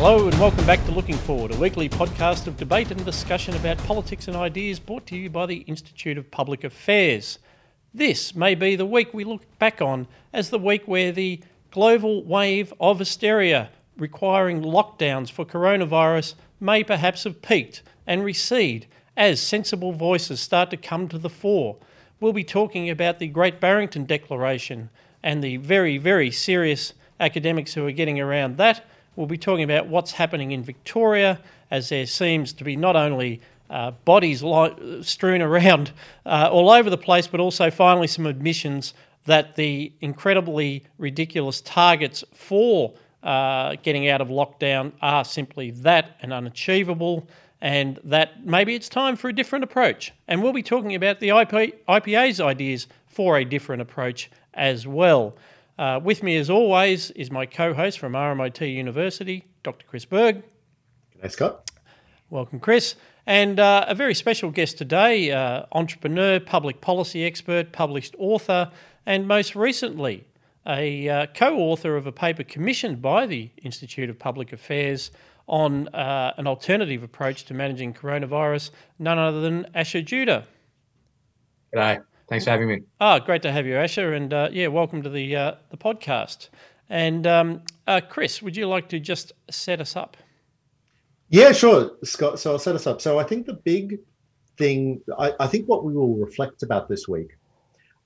Hello and welcome back to Looking Forward, a weekly podcast of debate and discussion about politics and ideas brought to you by the Institute of Public Affairs. This may be the week we look back on as the week where the global wave of hysteria requiring lockdowns for coronavirus may perhaps have peaked and recede as sensible voices start to come to the fore. We'll be talking about the Great Barrington Declaration and the very, very serious academics who are getting around that We'll be talking about what's happening in Victoria as there seems to be not only uh, bodies strewn around uh, all over the place, but also finally some admissions that the incredibly ridiculous targets for uh, getting out of lockdown are simply that and unachievable, and that maybe it's time for a different approach. And we'll be talking about the IP, IPA's ideas for a different approach as well. Uh, with me, as always, is my co host from RMIT University, Dr. Chris Berg. G'day, Scott. Welcome, Chris. And uh, a very special guest today uh, entrepreneur, public policy expert, published author, and most recently, a uh, co author of a paper commissioned by the Institute of Public Affairs on uh, an alternative approach to managing coronavirus, none other than Asher Judah. G'day. Thanks for having me. Ah, great to have you, Asher, and uh, yeah, welcome to the uh, the podcast. And um, uh, Chris, would you like to just set us up? Yeah, sure, Scott. So I'll set us up. So I think the big thing, I, I think what we will reflect about this week,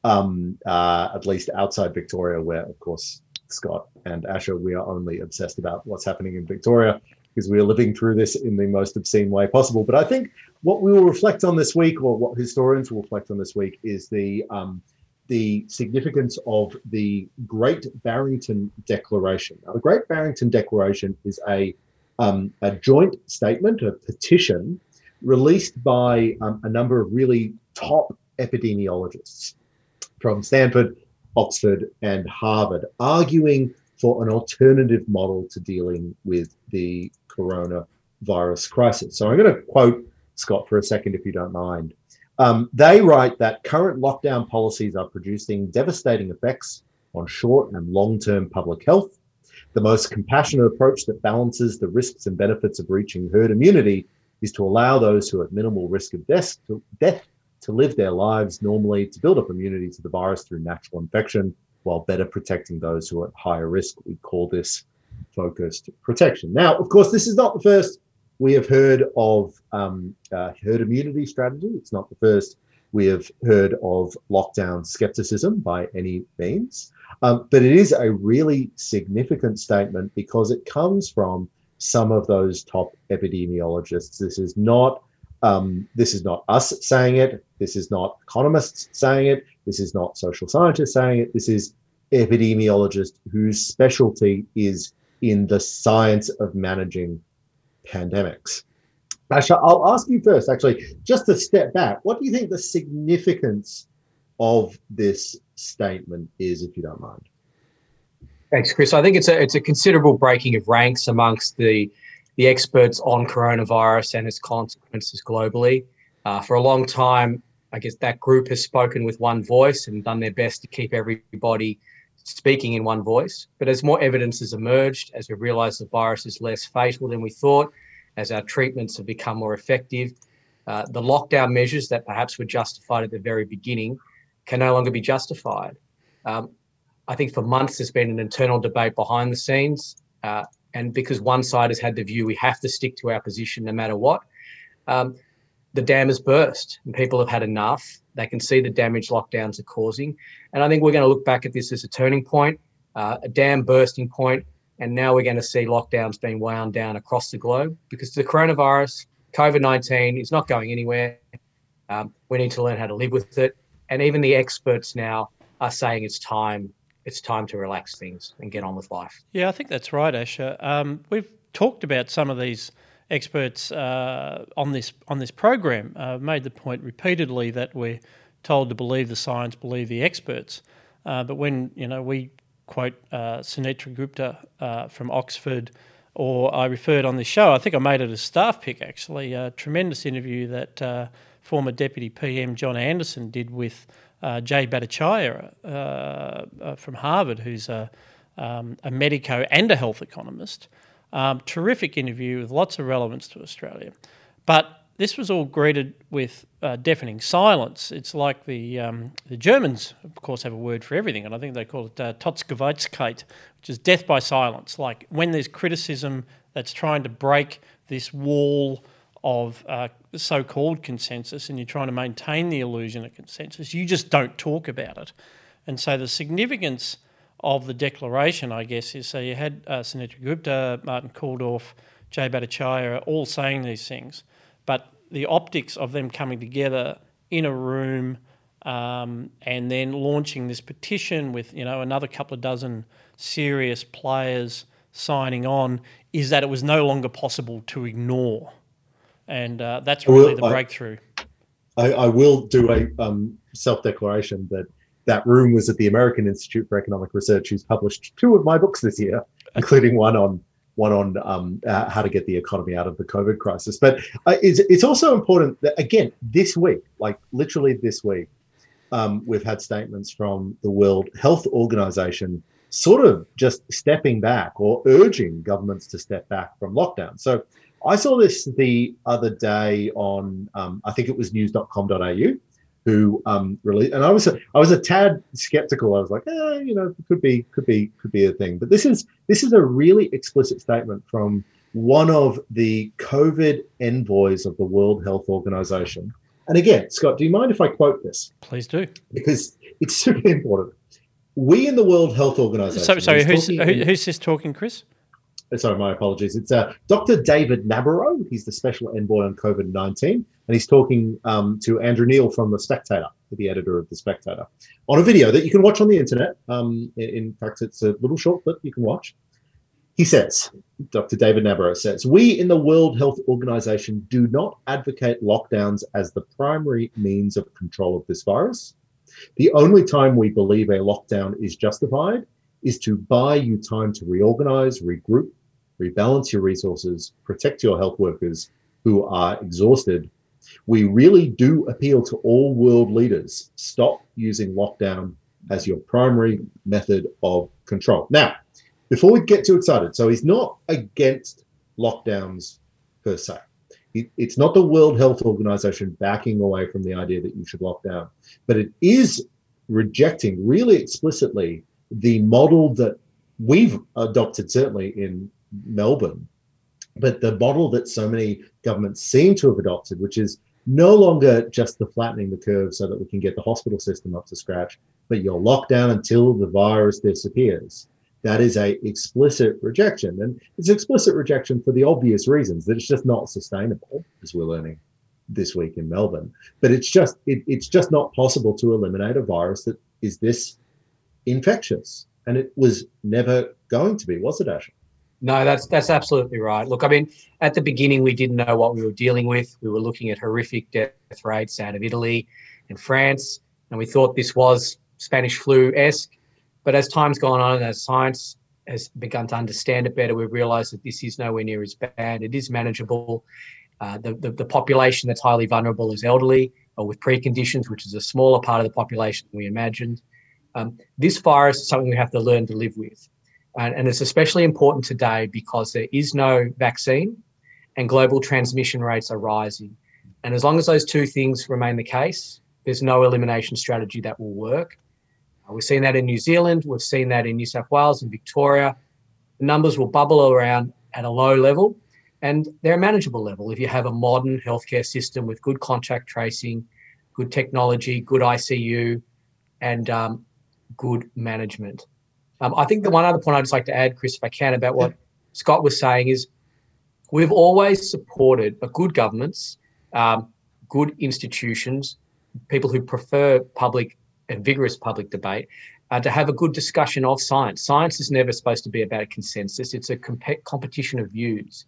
um, uh, at least outside Victoria, where of course Scott and Asher, we are only obsessed about what's happening in Victoria because we are living through this in the most obscene way possible. But I think what we will reflect on this week, or what historians will reflect on this week, is the um, the significance of the Great Barrington Declaration. Now, the Great Barrington Declaration is a um, a joint statement, a petition released by um, a number of really top epidemiologists from Stanford, Oxford, and Harvard, arguing for an alternative model to dealing with the coronavirus crisis. So I'm going to quote Scott for a second, if you don't mind. Um, they write that current lockdown policies are producing devastating effects on short and long term public health. The most compassionate approach that balances the risks and benefits of reaching herd immunity is to allow those who are at minimal risk of death to, death to live their lives normally, to build up immunity to the virus through natural infection, while better protecting those who are at higher risk. We call this focused protection. Now, of course, this is not the first we have heard of um, uh, herd immunity strategy. It's not the first we have heard of lockdown skepticism by any means. Um, but it is a really significant statement because it comes from some of those top epidemiologists. This is not um, this is not us saying it. This is not economists saying it. This is not social scientists saying it. This is epidemiologists whose specialty is in the science of managing pandemics. Asher, I'll ask you first, actually, just to step back. What do you think the significance of this statement is, if you don't mind? Thanks, Chris. I think it's a it's a considerable breaking of ranks amongst the the experts on coronavirus and its consequences globally. Uh, for a long time, I guess that group has spoken with one voice and done their best to keep everybody speaking in one voice. But as more evidence has emerged, as we realize the virus is less fatal than we thought, as our treatments have become more effective, uh, the lockdown measures that perhaps were justified at the very beginning can no longer be justified. Um, I think for months there's been an internal debate behind the scenes. Uh, and because one side has had the view we have to stick to our position no matter what, um, the dam has burst and people have had enough. They can see the damage lockdowns are causing. And I think we're going to look back at this as a turning point, uh, a dam bursting point, and now we're going to see lockdowns being wound down across the globe because the coronavirus, COVID 19, is not going anywhere. Um, we need to learn how to live with it. And even the experts now are saying it's time. It's time to relax things and get on with life. Yeah, I think that's right, Asher. Um, we've talked about some of these experts uh, on this on this program uh, made the point repeatedly that we're told to believe the science, believe the experts. Uh, but when you know we quote uh, Sunetra Gupta uh, from Oxford, or I referred on this show, I think I made it a staff pick actually, a tremendous interview that uh, former Deputy PM John Anderson did with uh, Jay Bhattacharya from Harvard, who's a, um, a medico and a health economist. Um, terrific interview with lots of relevance to Australia. But this was all greeted with uh, deafening silence. It's like the um, the Germans, of course, have a word for everything, and I think they call it uh, Todesgeweihkeit, which is death by silence. Like when there's criticism that's trying to break this wall of uh, so-called consensus, and you're trying to maintain the illusion of consensus, you just don't talk about it. And so the significance of the declaration, I guess, is so you had uh, Sunetra Gupta, Martin Kulldorff, Jay Bhattacharya all saying these things but the optics of them coming together in a room um, and then launching this petition with you know another couple of dozen serious players signing on is that it was no longer possible to ignore, and uh, that's really the breakthrough. I, I will do a um, self-declaration that that room was at the American Institute for Economic Research, who's published two of my books this year, including one on one on um, uh, how to get the economy out of the COVID crisis. But uh, it's, it's also important that, again, this week, like literally this week, um, we've had statements from the World Health Organization sort of just stepping back or urging governments to step back from lockdown. So I saw this the other day on, um, I think it was news.com.au who um, released, and I was a, I was a tad skeptical. I was like, eh, you know, could be could be could be a thing. But this is this is a really explicit statement from one of the COVID envoys of the World Health Organization. And again, Scott, do you mind if I quote this? Please do, because it's super important. We in the World Health Organization. So, sorry, who's, who, who's this talking, Chris? Uh, sorry, my apologies. It's uh, Dr. David Nabarro. He's the special envoy on COVID 19, and he's talking um, to Andrew Neil from The Spectator, the editor of The Spectator, on a video that you can watch on the internet. Um, in fact, it's a little short clip you can watch. He says, Dr. David Nabarro says, We in the World Health Organization do not advocate lockdowns as the primary means of control of this virus. The only time we believe a lockdown is justified is to buy you time to reorganize, regroup, rebalance your resources, protect your health workers who are exhausted. We really do appeal to all world leaders. Stop using lockdown as your primary method of control. Now, before we get too excited, so he's not against lockdowns per se. It's not the World Health Organization backing away from the idea that you should lock down, but it is rejecting really explicitly the model that we've adopted, certainly in Melbourne, but the model that so many governments seem to have adopted, which is no longer just the flattening the curve so that we can get the hospital system up to scratch, but you're locked down until the virus disappears. That is a explicit rejection, and it's explicit rejection for the obvious reasons that it's just not sustainable, as we're learning this week in Melbourne. But it's just it, it's just not possible to eliminate a virus that is this infectious, and it was never going to be, was it, Asher? No, that's that's absolutely right. Look, I mean, at the beginning, we didn't know what we were dealing with. We were looking at horrific death rates out of Italy and France, and we thought this was Spanish flu esque. But as time's gone on and as science has begun to understand it better, we've realised that this is nowhere near as bad. It is manageable. Uh, the, the, the population that's highly vulnerable is elderly or with preconditions, which is a smaller part of the population than we imagined. Um, this virus is something we have to learn to live with. And, and it's especially important today because there is no vaccine and global transmission rates are rising. And as long as those two things remain the case, there's no elimination strategy that will work. Uh, we've seen that in New Zealand, we've seen that in New South Wales and Victoria. The numbers will bubble around at a low level and they're a manageable level if you have a modern healthcare system with good contact tracing, good technology, good ICU, and um, good management. Um, I think the one other point I'd just like to add, Chris, if I can, about what. Scott was saying is we've always supported good governments, um, good institutions, people who prefer public and vigorous public debate. Uh, to have a good discussion of science. Science is never supposed to be about a consensus. It's a comp- competition of views.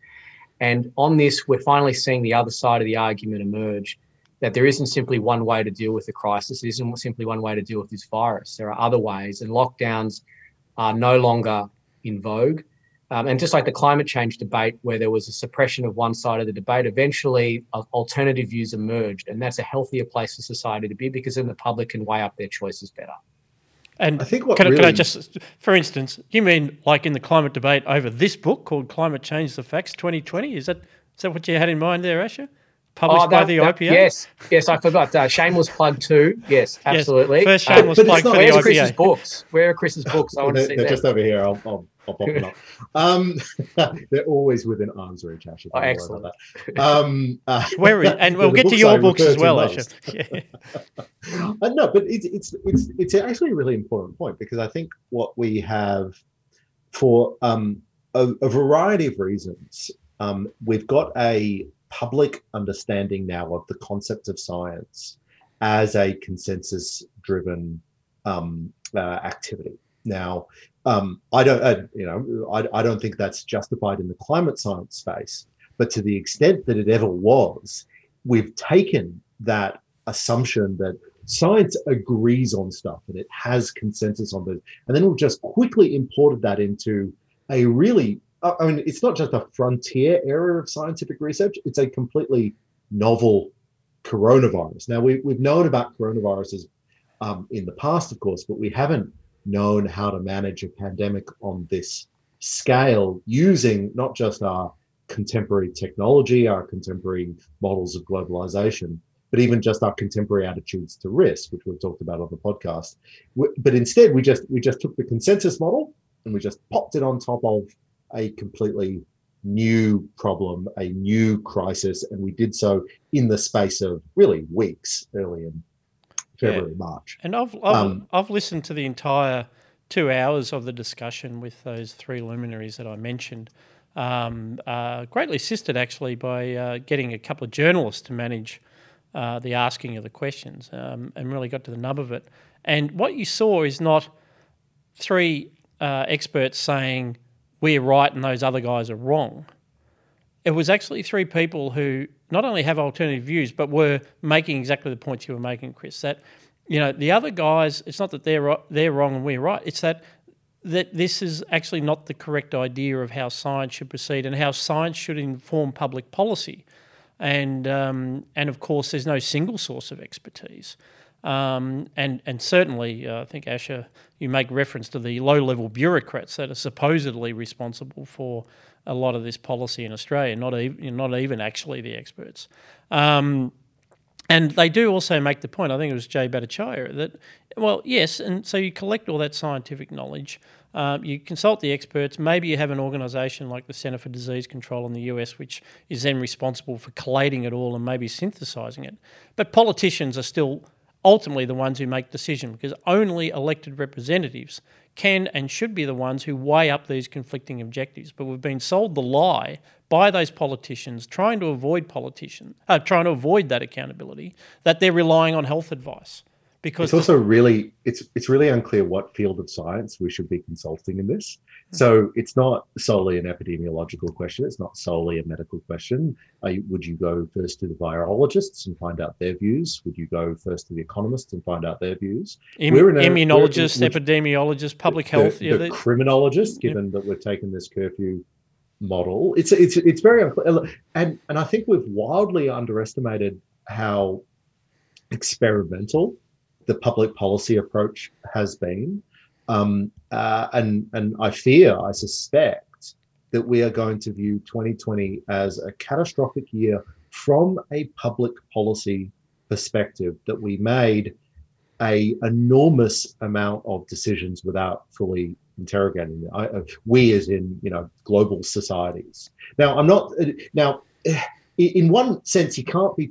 And on this, we're finally seeing the other side of the argument emerge that there isn't simply one way to deal with the crisis. There isn't simply one way to deal with this virus. There are other ways, and lockdowns are no longer in vogue. Um, and just like the climate change debate, where there was a suppression of one side of the debate, eventually uh, alternative views emerged. And that's a healthier place for society to be because then the public can weigh up their choices better. And I think what can, I- can I just, for instance, you mean like in the climate debate over this book called Climate Change: The Facts 2020? Is that is that what you had in mind there, Asher? Published by that- the that- IPA. Yes, yes, I forgot. Uh, shameless plug too. Yes, Yes, absolutely. First Uh, shameless but it's plug not- for the Where's Chris's books? Where are Chris's books? I want to they're, see they're them. just over here. I'll, I'll, I'll pop them up. Um, they're always within arm's reach, Asher. Oh, Don't excellent. that. Um, uh, Where is, and we'll get to your I books as well, most. Asher. Yeah. Uh, no, but it's it's it's it's actually a really important point because I think what we have for um, a, a variety of reasons, um, we've got a public understanding now of the concept of science as a consensus-driven um, uh, activity. Now, um, I don't, uh, you know, I, I don't think that's justified in the climate science space, but to the extent that it ever was, we've taken that assumption that science agrees on stuff and it has consensus on this. And then we've just quickly imported that into a really, I mean, it's not just a frontier area of scientific research, it's a completely novel coronavirus. Now, we, we've known about coronaviruses um, in the past, of course, but we haven't known how to manage a pandemic on this scale using not just our contemporary technology, our contemporary models of globalization, but even just our contemporary attitudes to risk, which we've talked about on the podcast. But instead, we just we just took the consensus model and we just popped it on top of a completely new problem, a new crisis, and we did so in the space of really weeks, early in February, March. And I've I've, Um, I've listened to the entire two hours of the discussion with those three luminaries that I mentioned. Um, uh, greatly assisted actually by uh, getting a couple of journalists to manage uh, the asking of the questions um, and really got to the nub of it. And what you saw is not three uh, experts saying we're right and those other guys are wrong. It was actually three people who not only have alternative views, but were making exactly the points you were making, Chris. That you know the other guys, it's not that they're they're wrong and we're right. It's that that this is actually not the correct idea of how science should proceed and how science should inform public policy. And um, and of course, there's no single source of expertise. Um, and and certainly, uh, I think Asher, you make reference to the low-level bureaucrats that are supposedly responsible for a lot of this policy in Australia, not even not even actually the experts. Um, and they do also make the point, I think it was Jay Bhattacharya, that, well, yes, and so you collect all that scientific knowledge, um, you consult the experts, maybe you have an organisation like the Centre for Disease Control in the US, which is then responsible for collating it all and maybe synthesising it. But politicians are still ultimately the ones who make decisions because only elected representatives can and should be the ones who weigh up these conflicting objectives. But we've been sold the lie by those politicians trying to avoid politician, uh, trying to avoid that accountability, that they're relying on health advice. Because It's also really it's it's really unclear what field of science we should be consulting in this. Hmm. So it's not solely an epidemiological question. It's not solely a medical question. Are you, would you go first to the virologists and find out their views? Would you go first to the economists and find out their views? Im- we're a- immunologists, epidemiologists, public the, health. the yeah, they- criminologist, Yep. given that we've taken this curfew model. It's it's it's very unclear, and and I think we've wildly underestimated how experimental the public policy approach has been, um, uh, and and I fear, I suspect that we are going to view 2020 as a catastrophic year from a public policy perspective. That we made a enormous amount of decisions without fully interrogating them. I, we as in you know global societies. Now I'm not uh, now eh, in one sense you can't be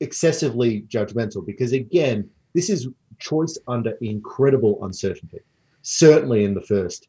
excessively judgmental because again this is choice under incredible uncertainty certainly in the first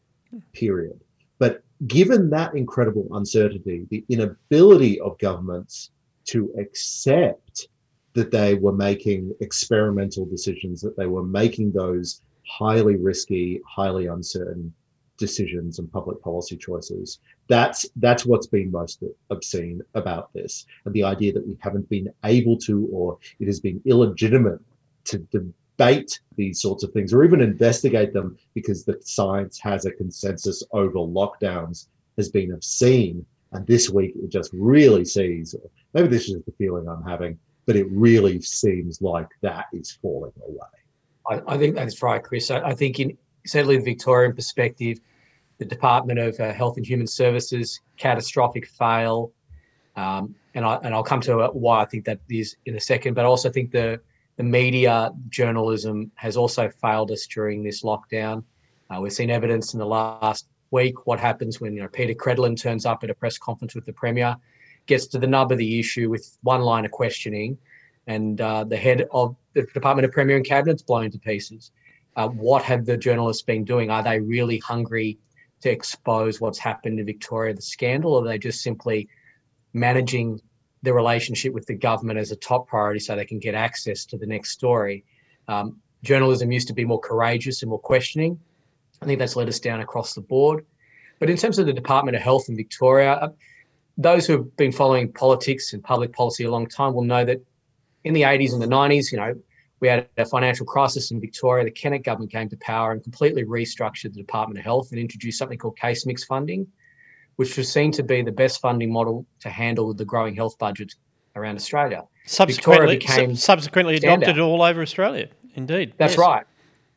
period but given that incredible uncertainty the inability of governments to accept that they were making experimental decisions, that they were making those highly risky, highly uncertain decisions and public policy choices. That's that's what's been most obscene about this, and the idea that we haven't been able to, or it has been illegitimate to debate these sorts of things, or even investigate them because the science has a consensus over lockdowns, has been obscene. And this week, it just really sees. Maybe this is the feeling I'm having but it really seems like that is falling away. I, I think that's right, Chris. I, I, think in certainly the Victorian perspective, the Department of uh, Health and Human Services catastrophic fail, um, and I and I'll come to why I think that is in a second. But I also think the the media journalism has also failed us during this lockdown. Uh, we've seen evidence in the last week what happens when you know Peta Credlin turns up at a press conference with the Premier, gets to the nub of the issue with one line of questioning, and uh, the head of the Department of Premier and Cabinet's blown to pieces. Uh, what have the journalists been doing? Are they really hungry to expose what's happened in Victoria, the scandal, or are they just simply managing the relationship with the government as a top priority so they can get access to the next story? Um, journalism used to be more courageous and more questioning. I think that's led us down across the board. But in terms of the Department of Health in Victoria, uh, those who have been following politics and public policy a long time will know that in the 80s and the 90s, you know, we had a financial crisis in Victoria. The Kennett government came to power and completely restructured the Department of Health and introduced something called case mix funding, which was seen to be the best funding model to handle the growing health budget around Australia. Subsequently, became subsequently adopted all over Australia. Indeed, that's yes. right.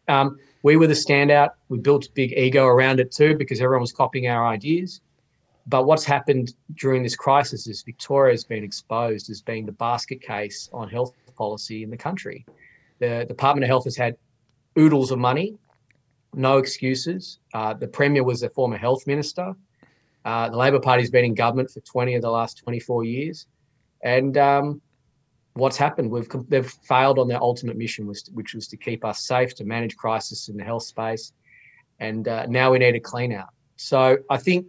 Um, we were the standout. We built a big ego around it too because everyone was copying our ideas. But what's happened during this crisis is Victoria has been exposed as being the basket case on health policy in the country. The Department of Health has had oodles of money, no excuses. Uh, the Premier was a former health minister. Uh, the Labor Party's been in government for 20 of the last 24 years. And um, what's happened? We've they've failed on their ultimate mission, which was to keep us safe, to manage crisis in the health space, and uh, now we need a clean out. So I think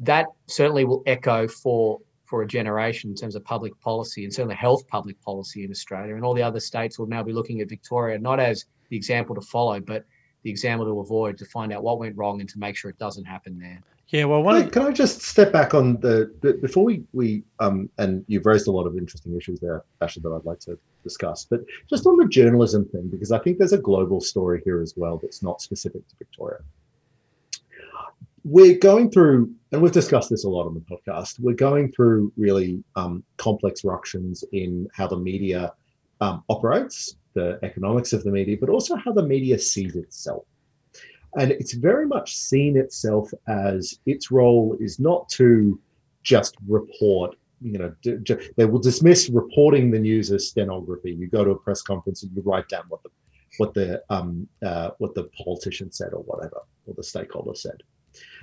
that certainly will echo for for a generation in terms of public policy and certainly health public policy in Australia. And all the other states will now be looking at Victoria not as the example to follow, but the example to avoid to find out what went wrong and to make sure it doesn't happen there. Yeah, well, one can, I, can I just step back on the, the before we we um and you've raised a lot of interesting issues there, Asher, that I'd like to discuss, but just on the journalism thing because I think there's a global story here as well that's not specific to Victoria we're going through, and we've discussed this a lot on the podcast. We're going through really um, complex ructions in how the media um, operates, the economics of the media, but also how the media sees itself. And it's very much seen itself as its role is not to just report. You know, they will dismiss reporting the news as stenography. You go to a press conference and you write down what the what the um, uh, what the politician said or whatever, or the stakeholder said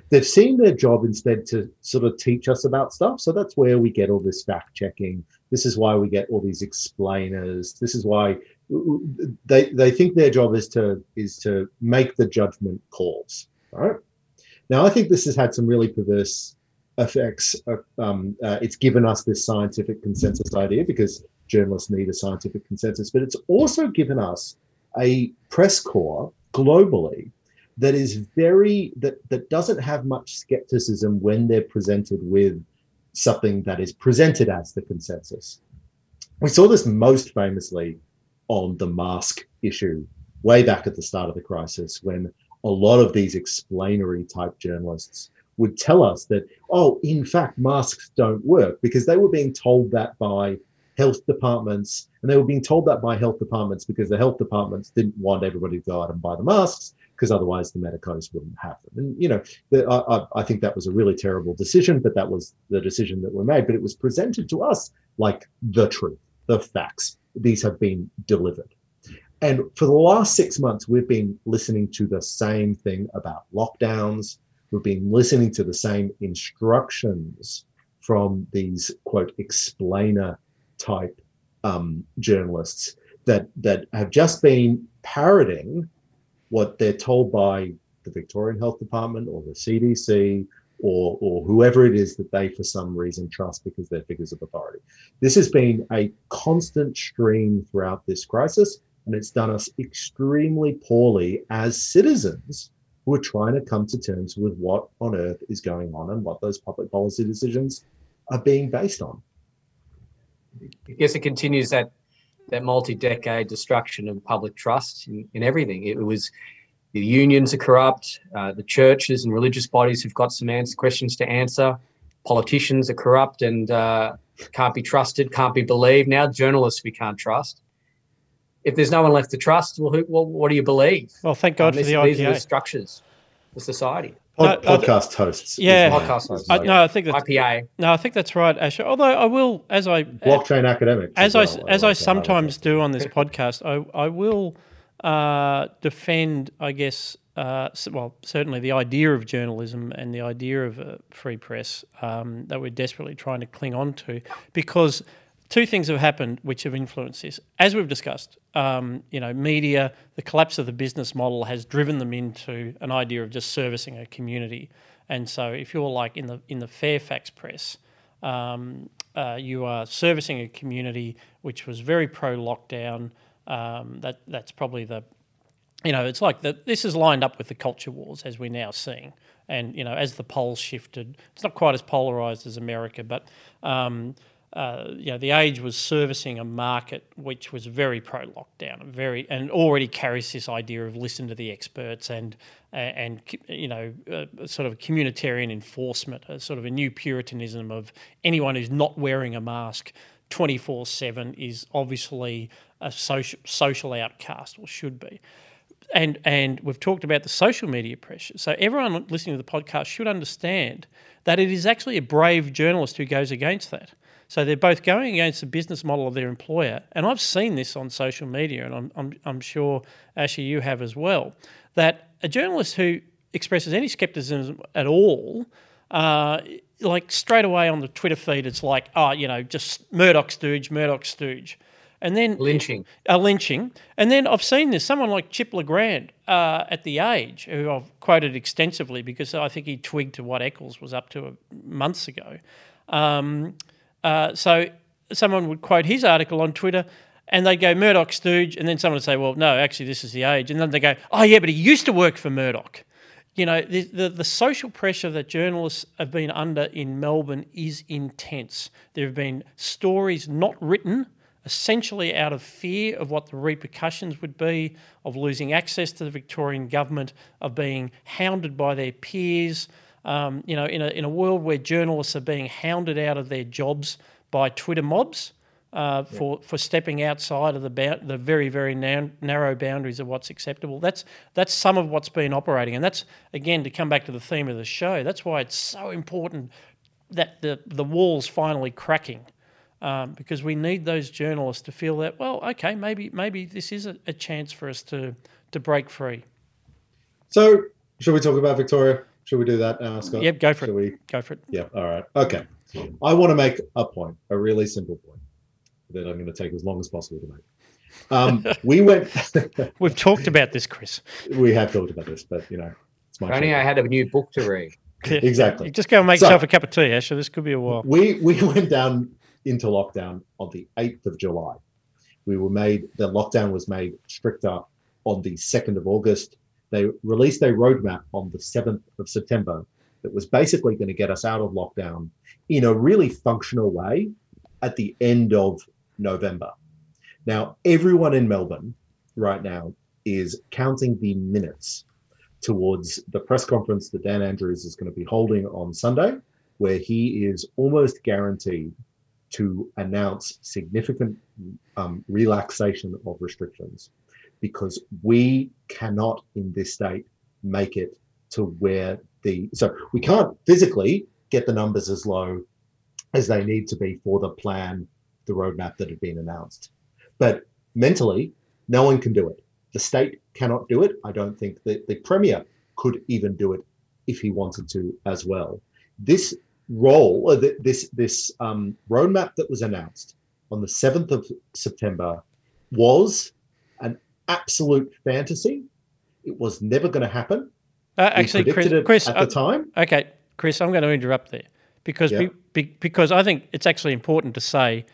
they've seen their job instead to sort of teach us about stuff. So that's where we get all this fact checking. This is why we get all these explainers. This is why they they think their job is to is to make the judgment calls. Right now, I think this has had some really perverse effects. Um, uh, it's given us this scientific consensus idea because journalists need a scientific consensus, but it's also given us a press corps globally that is very that that doesn't have much skepticism when they're presented with something that is presented as the consensus. We saw this most famously on the mask issue way back at the start of the crisis when a lot of these explanatory type journalists would tell us that, oh, in fact, masks don't work because they were being told that by health departments and they were being told that by health departments because the health departments didn't want everybody to go out and buy the masks because otherwise the medicos wouldn't have them. And you know, the, I, I, think that was a really terrible decision, but that was the decision that were made. But it was presented to us like the truth, the facts. These have been delivered. And for the last six months, we've been listening to the same thing about lockdowns. We've been listening to the same instructions from these quote explainer type um, journalists that that have just been parroting what they're told by the Victorian Health Department or the CDC or, or whoever it is that they, for some reason, trust because they're figures of authority. This has been a constant stream throughout this crisis, and it's done us extremely poorly as citizens who are trying to come to terms with what on earth is going on and what those public policy decisions are being based on. I guess it continues that that multi-decade destruction of public trust in, in everything. It was the unions are corrupt, uh, the churches and religious bodies have got some answer, questions to answer. Politicians are corrupt and uh, can't be trusted, can't be believed. Now journalists we can't trust. if there's no one left to trust, well, who, well what do you believe? Well, thank God Um, for this- the These are the structures of society. Pod, No, I th- podcast hosts. Yeah. Podcast is my- I, no, I think that's IPA. no, I think that's right, Asher. Although I will, as I blockchain academics. as as I as I like that. sometimes do on this podcast, I I will uh, defend, I guess, uh, well, certainly the idea of journalism and the idea of a free press um, that we're desperately trying to cling on to, because two things have happened which have influenced this. As we've discussed, um, you know, media, the collapse of the business model has driven them into an idea of just servicing a community. And so, if you're like in the in the Fairfax press, um, uh, you are servicing a community which was very pro lockdown. Um, that that's probably the you know, it's like the, this is lined up with the culture wars as we're now seeing. And, you know, as the polls shifted, it's not quite as polarized as America, but, um, uh, you know, the age was servicing a market which was very pro lockdown, very, and already carries this idea of listen to the experts and, and, you know, uh, sort of communitarian enforcement, a sort of a new puritanism of anyone who's not wearing a mask 24 7 is obviously a social, social outcast or should be and and we've talked about the social media pressure. So everyone listening to the podcast should understand that it is actually a brave journalist who goes against that. So they're both going against the business model of their employer, and I've seen this on social media, and I'm I'm, I'm sure Ashley you have as well. That a journalist who expresses any skepticism at all. Uh, like straight away on the Twitter feed, it's like, oh, you know, just Murdoch stooge, Murdoch stooge. And then Lynching. a lynching. And then I've seen this, someone like Chip Le Grand uh, at The Age, who I've quoted extensively because I think he twigged to what Eccles was up to months ago. Um, uh, so someone would quote his article on Twitter and they'd go, Murdoch stooge. And then someone would say, well, no, actually, this is The Age. And then they go, oh, yeah, but he used to work for Murdoch. You know, the, the, the social pressure that journalists have been under in Melbourne is intense. There have been stories not written essentially out of fear of what the repercussions would be of losing access to the Victorian government, of being hounded by their peers. Um, you know, in a, in a world where journalists are being hounded out of their jobs by Twitter mobs uh, for, for stepping outside of the bou- the very very nan- narrow boundaries of what's acceptable. That's that's some of what's been operating, and that's again to come back to the theme of the show. That's why it's so important that the the walls finally cracking um, because we need those journalists to feel that well, okay, maybe maybe this is a, a chance for us to to break free. So, should we talk about Victoria? Should we do that now, Scott? Yep, go for Should it. we? Go for it. Yeah. All right. Okay. I want to make a point, a really simple point that I'm going to take as long as possible to make. Um, we went. We've talked about this, Chris. we have talked about this, but you know, it's my. If only. I had a new book to read. Exactly. You just go and make So- yourself a cup of tea, Asher. This could be a while. We we went down into lockdown on the 8th of July. We were made the lockdown was made stricter on the 2nd of August. They released a roadmap on the 7th of September that was basically going to get us out of lockdown in a really functional way at the end of November. Now, everyone in Melbourne right now is counting the minutes towards the press conference that Dan Andrews is going to be holding on Sunday, where he is almost guaranteed to announce significant um, relaxation of restrictions because we cannot in this state make it to where the so we can't physically get the numbers as low as they need to be for the plan the roadmap that had been announced. But mentally no one can do it. The state cannot do it. I don't think that the premier could even do it if he wanted to as well. This role uh, this this um, roadmap that was announced on the 7th of september was an absolute fantasy. It was never going to happen. Uh, actually, Chris, Chris at uh, the time. Okay, Chris, I'm going to interrupt there because Yeah. be, be, because I think it's actually important to say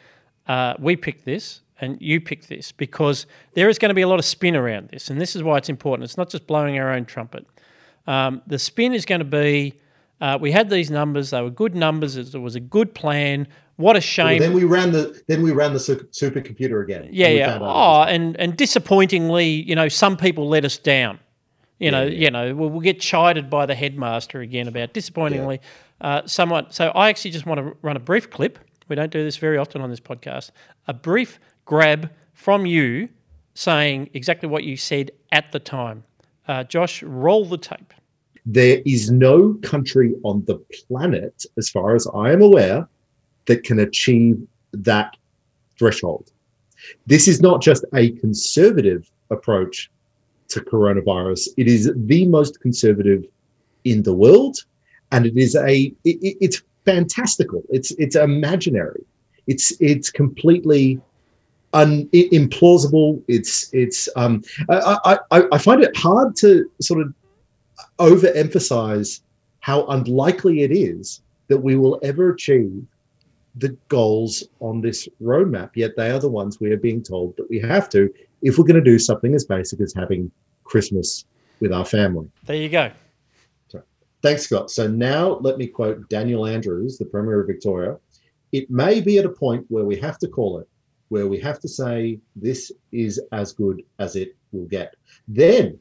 uh, we picked this and you picked this because there is going to be a lot of spin around this, and this is why it's important. It's not just blowing our own trumpet. Um, the spin is going to be uh, we had these numbers; they were good numbers. It was a good plan. What a Well, shame! then we ran the then we ran the supercomputer again Yeah, and yeah. found out it Oh, and and disappointingly, you know, some people let us down. You know, Yeah, yeah. you know, we'll, we'll get chided by the headmaster again about disappointingly, uh, somewhat. So I actually just want to run a brief clip. We don't do this very often on this podcast. A brief grab from you saying exactly what you said at the time. Uh, Josh, roll the tape. There is no country on the planet, as far as I am aware, that can achieve that threshold. This is not just a conservative approach to coronavirus, it is the most conservative in the world. And it is a it, it's fantastical. It's it's imaginary. It's it's completely un, implausible. It's it's um I, I I find it hard to sort of overemphasize how unlikely it is that we will ever achieve the goals on this roadmap. Yet they are the ones we are being told that we have to if we're going to do something as basic as having Christmas with our family. There you go. Thanks, Scott. So now let me quote Daniel Andrews, the Premier of Victoria. It may be at a point where we have to call it, where we have to say this is as good as it will get. Then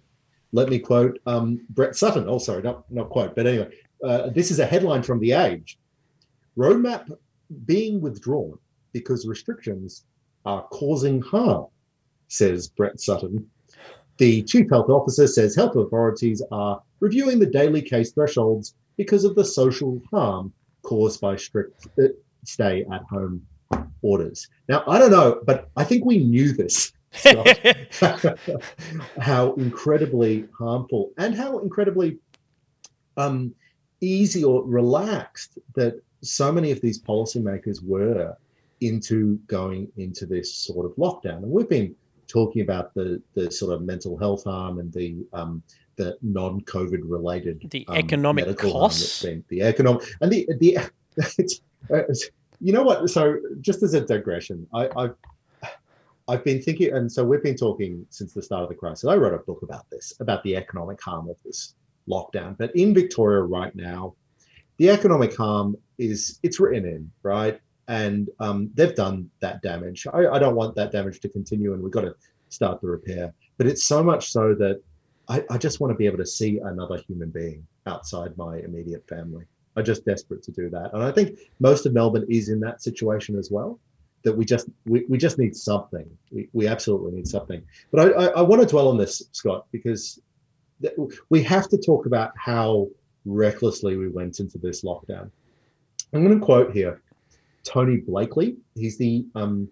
let me quote um, Brett Sutton. Oh, sorry, not, not quote, but anyway, uh, this is a headline from The Age. Roadmap being withdrawn because restrictions are causing harm, says Brett Sutton. The chief health officer says health authorities are reviewing the daily case thresholds because of the social harm caused by strict uh, stay at home orders. Now, I don't know, but I think we knew this. how incredibly harmful and how incredibly um, easy or relaxed that so many of these policymakers were into going into this sort of lockdown. And we've been talking about the the sort of mental health harm and the um, the non-COVID related the um, economic costs, been, the economic and the the uh, you know what? So just as a digression, I, I've I've been thinking, and so we've been talking since the start of the crisis. I wrote a book about this, about the economic harm of this lockdown. But in Victoria right now, the economic harm is it's written in, right? And um, they've done that damage. I, I, don't want that damage to continue, and we've got to start the repair. But it's so much so that I, I just want to be able to see another human being outside my immediate family. I'm just desperate to do that, and I think most of Melbourne is in that situation as well. That we just we, we just need something. We, we absolutely need something. But I, I, I want to dwell on this, Scott, because we have to talk about how recklessly we went into this lockdown. I'm going to quote here Tony Blakely. He's the um,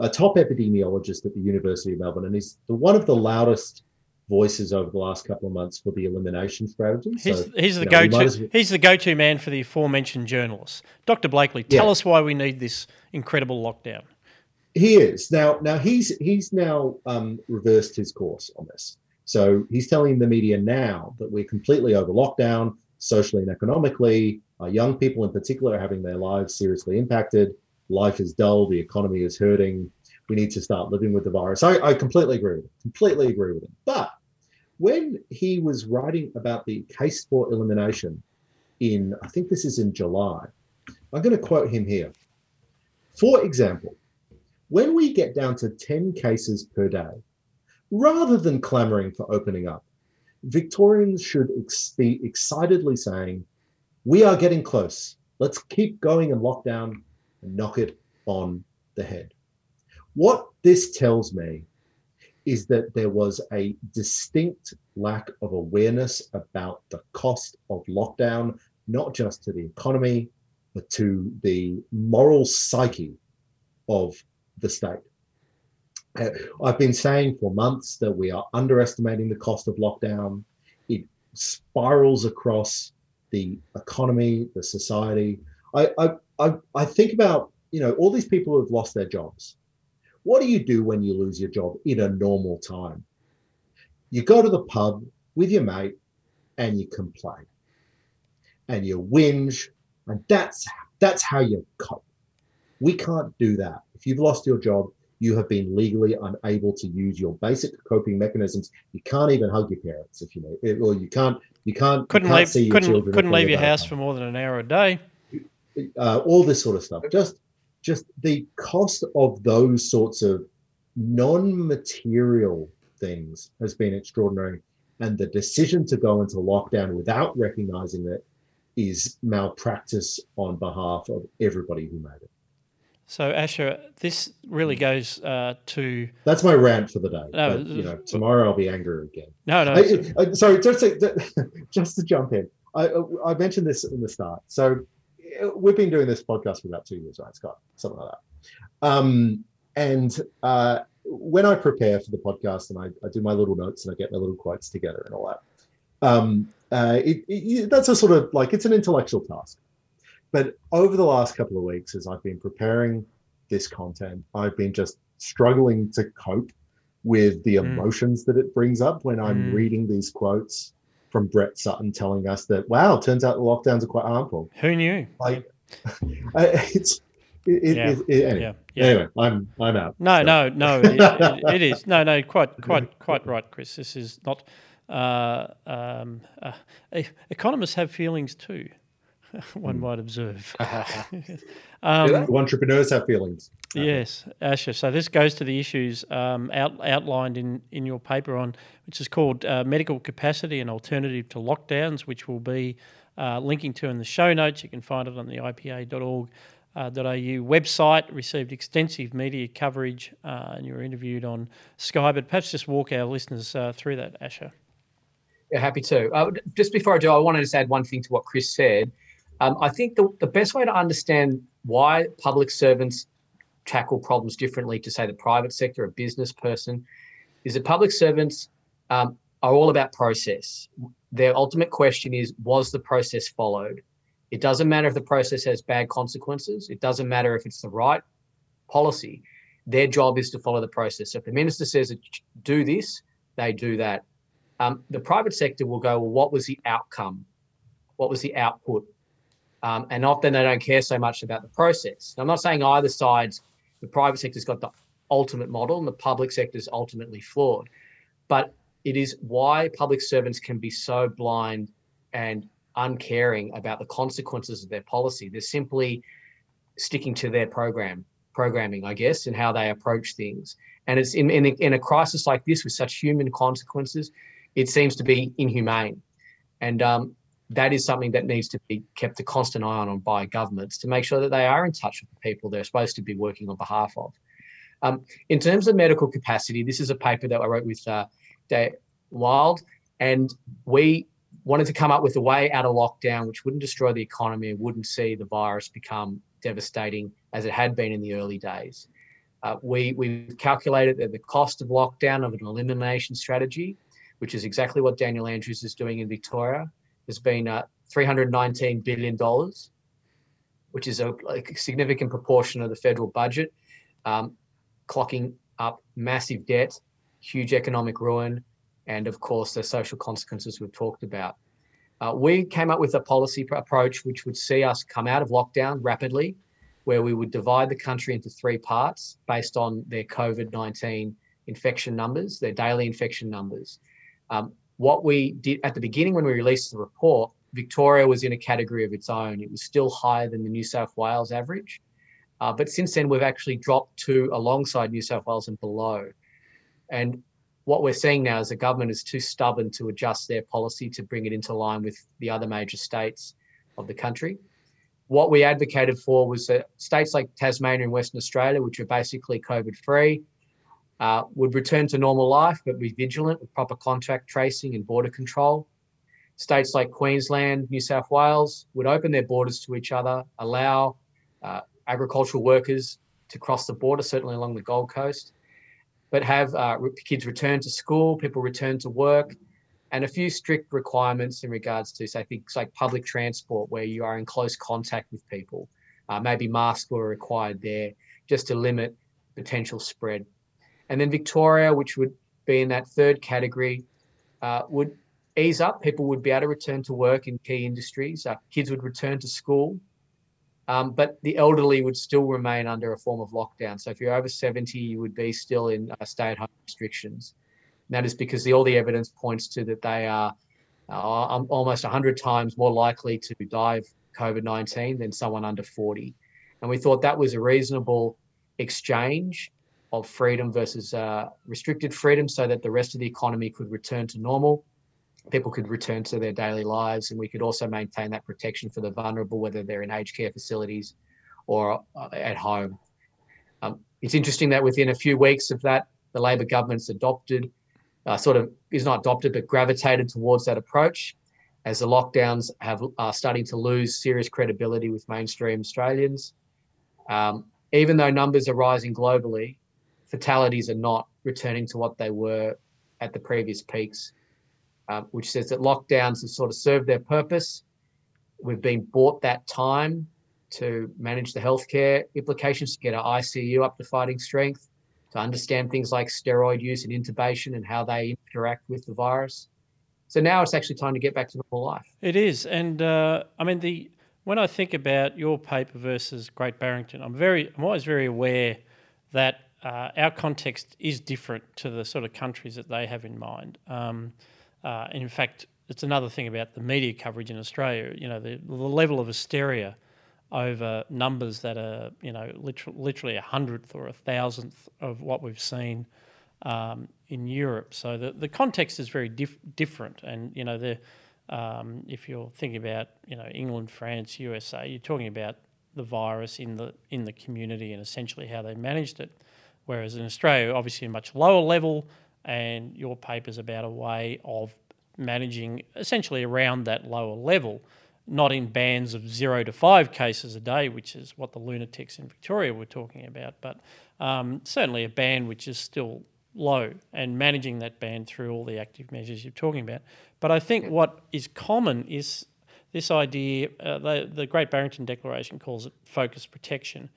a top epidemiologist at the University of Melbourne, and he's the one of the loudest voices over the last couple of months for the elimination strategy. He's, so, he's the know, go-to. He's the go-to man for the aforementioned journalists. Dr. Blakely, tell yeah. us why we need this incredible lockdown. He is now. Now he's he's now um, reversed his course on this. So he's telling the media now that we're completely over lockdown socially and economically. Uh, young people, in particular, are having their lives seriously impacted. Life is dull. The economy is hurting. We need to start living with the virus. I, I completely agree with him. Completely agree with him. But when he was writing about the case for elimination in, I think this is in July, I'm going to quote him here. For example, when we get down to 10 cases per day, rather than clamoring for opening up, Victorians should ex- be excitedly saying, We are getting close. Let's keep going and lock down and knock it on the head. What this tells me is that there was a distinct lack of awareness about the cost of lockdown, not just to the economy, but to the moral psyche of the state. Uh, I've been saying for months that we are underestimating the cost of lockdown. It spirals across the economy, the society. I, I, I, I think about, you know, all these people who have lost their jobs. What do you do when you lose your job in a normal time? You go to the pub with your mate and you complain and you whinge, and that's that's how you cope. We can't do that. If you've lost your job, you have been legally unable to use your basic coping mechanisms. You can't even hug your parents if you know, or you can't, you can't, couldn't you can't leave, see your couldn't, children. Couldn't leave your house for more than an hour a day. Uh, all this sort of stuff. Just, just the cost of those sorts of non-material things has been extraordinary, and the decision to go into lockdown without recognizing it is malpractice on behalf of everybody who made it. So Asher, this really goes uh, to. That's my rant for the day. No, but, you know, tomorrow I'll be angry again. No, no. I, I, sorry, just to, just to jump in. I, I mentioned this in the start. So we've been doing this podcast for about two years, right, Scott? Something like that. Um, and uh, when I prepare for the podcast and I, I, do my little notes and I get my little quotes together and all that, um, uh, it, it, that's a sort of like it's an intellectual task. But over the last couple of weeks, as I've been preparing this content, I've been just struggling to cope with the hmm. emotions mm. that it brings up when I'm mm. reading these quotes from Brett Sutton telling us that, wow, turns out the lockdowns are quite harmful. Who knew? Like, it's. It, yeah. It, anyway, yeah. yeah. anyway, I'm I'm out. No, so. no, no. it, it is no, no. Quite, quite, quite right, Chris. This is not. Uh, um, uh, economists have feelings too. one hmm. might observe. um, entrepreneurs have feelings. Yes, Asher. So this goes to the issues um, out, outlined in, in your paper on, which is called uh, medical capacity and alternative to lockdowns, which will be uh, linking to in the show notes. You can find it on the ipa.org. Uh, .au website received extensive media coverage, uh, and you were interviewed on Sky. But perhaps just walk our listeners uh, through that, Asher. Yeah, happy to. Uh, just before I do, I wanted to add one thing to what Chris said. Um, I think the, the best way to understand why public servants tackle problems differently to, say, the private sector, a business person, is that public servants um, are all about process. Their ultimate question is Was the process followed? It doesn't matter if the process has bad consequences, it doesn't matter if it's the right policy. Their job is to follow the process. So if the minister says, do this, they do that. Um, the private sector will go, well, what was the outcome? What was the output? Um, and often they don't care so much about the process. I'm not saying either side's, the private sector's got the ultimate model and the public sector's ultimately flawed. But it is why public servants can be so blind and uncaring about the consequences of their policy. They're simply sticking to their program, programming, I guess, and how they approach things. And it's in, in, a, in a crisis like this with such human consequences, it seems to be inhumane. And um, that is something that needs to be kept a constant eye on by governments to make sure that they are in touch with the people they're supposed to be working on behalf of. Um, in terms of medical capacity, this is a paper that I wrote with uh, Dave Wild, and we wanted to come up with a way out of lockdown which wouldn't destroy the economy and wouldn't see the virus become devastating as it had been in the early days. Uh, we we calculated that the cost of lockdown of an elimination strategy, which is exactly what Daniel Andrews is doing in Victoria, has been uh, $319 billion, which is a, a, significant proportion of the federal budget, um, clocking up massive debt, huge economic ruin, and of course the social consequences we've talked about. Uh, we came up with a policy approach which would see us come out of lockdown rapidly, where we would divide the country into three parts based on their COVID 19 infection numbers, their daily infection numbers. Um, what we did at the beginning when we released the report, Victoria was in a category of its own. It was still higher than the New South Wales average. Uh, but since then, we've actually dropped to alongside New South Wales and below. And what we're seeing now is the government is too stubborn to adjust their policy to bring it into line with the other major states of the country. What we advocated for was that states like Tasmania and Western Australia, which are basically COVID free, uh, would return to normal life, but be vigilant with proper contact tracing and border control. States like Queensland, New South Wales would open their borders to each other, allow uh, agricultural workers to cross the border, certainly along the Gold Coast, but have uh, kids return to school, people return to work, and a few strict requirements in regards to, say, things like public transport, where you are in close contact with people. Uh, maybe masks were required there just to limit potential spread. And then Victoria, which would be in that third category, uh, would ease up. People would be able to return to work in key industries. Uh, kids would return to school. Um, but the elderly would still remain under a form of lockdown. So if you're over 70, you would be still in uh, stay at home restrictions. And that is because the, all the evidence points to that they are uh, um, almost 100 times more likely to die of COVID 19 than someone under 40. And we thought that was a reasonable exchange of freedom versus uh, restricted freedom so that the rest of the economy could return to normal. People could return to their daily lives, and we could also maintain that protection for the vulnerable, whether they're in aged care facilities or uh, at home. it's interesting that within a few weeks of that, the Labor government's adopted, uh, sort of is not adopted, but gravitated towards that approach as the lockdowns have are starting to lose serious credibility with mainstream Australians. Um, even though numbers are rising globally, fatalities are not returning to what they were at the previous peaks, uh, which says that lockdowns have sort of served their purpose. We've been bought that time to manage the healthcare implications, to get our ICU up to fighting strength, to understand things like steroid use and intubation and how they interact with the virus. So now it's actually time to get back to normal life. It is, and uh, I mean the when I think about your paper versus Great Barrington, I'm very I'm always very aware that uh, our context is different to the sort of countries that they have in mind. Um, uh, in fact, it's another thing about the media coverage in Australia. You know, the, the level of hysteria over numbers that are you know literally, literally a hundredth or a thousandth of what we've seen um, in Europe. So the, the context is very dif- different, and you know the um, if you're thinking about you know England, France, USA, you're talking about the virus in the in the community and essentially how they managed it. Whereas in Australia, obviously a much lower level, and your paper's about a way of managing essentially around that lower level not in bands of zero to five cases a day, which is what the lunatics in Victoria were talking about, but um, certainly a band which is still low and managing that band through all the active measures you're talking about. But I think what is common is this idea, uh, the, the Great Barrington Declaration calls it focus protection,